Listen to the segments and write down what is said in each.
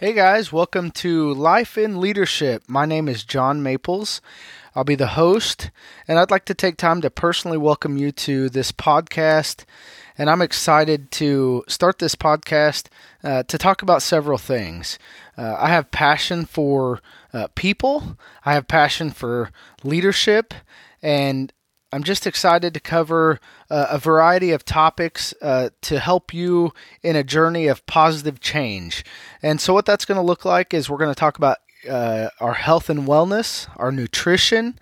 Hey guys, welcome to Life in Leadership. My name is John Maples. I'll be the host, and I'd like to take time to personally welcome you to this podcast. And I'm excited to start this podcast uh, to talk about several things. Uh, I have passion for uh, people, I have passion for leadership, and I'm just excited to cover uh, a variety of topics uh, to help you in a journey of positive change. And so, what that's going to look like is we're going to talk about uh, our health and wellness, our nutrition,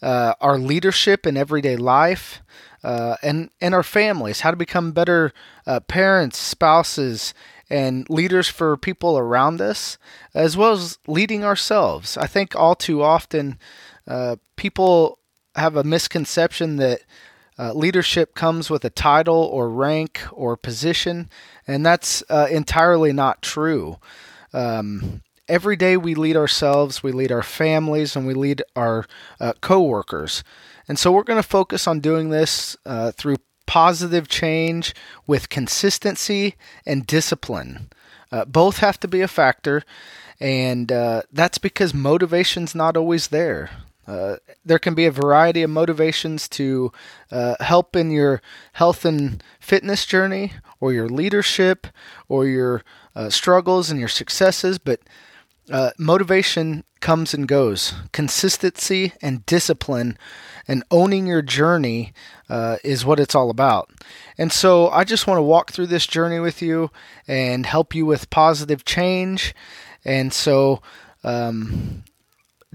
uh, our leadership in everyday life, uh, and and our families. How to become better uh, parents, spouses, and leaders for people around us, as well as leading ourselves. I think all too often people have a misconception that uh, leadership comes with a title or rank or position, and that's uh, entirely not true. Um, every day we lead ourselves, we lead our families, and we lead our uh, coworkers. And so we're going to focus on doing this uh, through positive change with consistency and discipline. Uh, both have to be a factor, and uh, that's because motivation's not always there. Uh, there can be a variety of motivations to uh, help in your health and fitness journey, or your leadership, or your uh, struggles and your successes, but uh, motivation comes and goes. Consistency and discipline and owning your journey uh, is what it's all about. And so I just want to walk through this journey with you and help you with positive change. And so, um,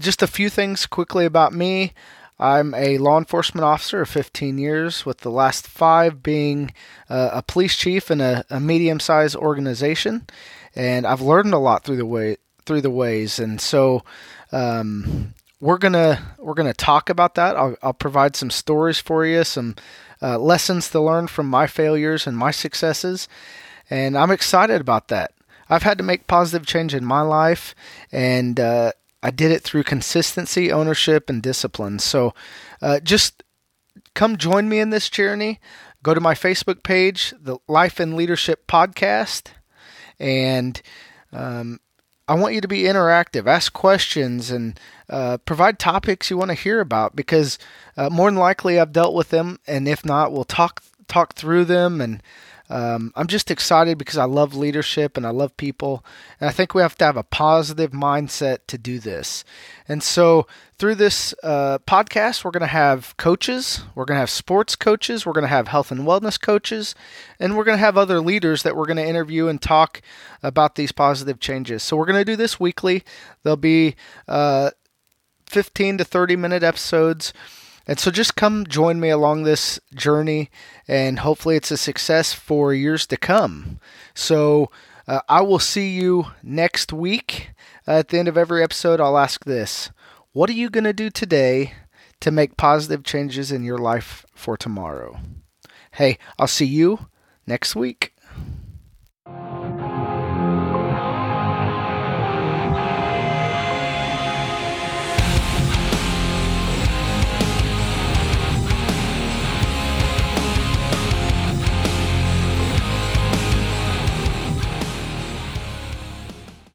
just a few things quickly about me. I'm a law enforcement officer of 15 years, with the last five being uh, a police chief in a, a medium-sized organization, and I've learned a lot through the way through the ways. And so, um, we're gonna we're gonna talk about that. I'll, I'll provide some stories for you, some uh, lessons to learn from my failures and my successes, and I'm excited about that. I've had to make positive change in my life, and uh, I did it through consistency, ownership, and discipline. So uh, just come join me in this journey. Go to my Facebook page, the Life and Leadership Podcast, and um, I want you to be interactive, ask questions, and uh, provide topics you want to hear about because uh, more than likely I've dealt with them, and if not, we'll talk talk through them and um, I'm just excited because I love leadership and I love people. And I think we have to have a positive mindset to do this. And so, through this uh, podcast, we're going to have coaches, we're going to have sports coaches, we're going to have health and wellness coaches, and we're going to have other leaders that we're going to interview and talk about these positive changes. So, we're going to do this weekly. There'll be uh, 15 to 30 minute episodes. And so just come join me along this journey, and hopefully it's a success for years to come. So uh, I will see you next week. Uh, at the end of every episode, I'll ask this What are you going to do today to make positive changes in your life for tomorrow? Hey, I'll see you next week.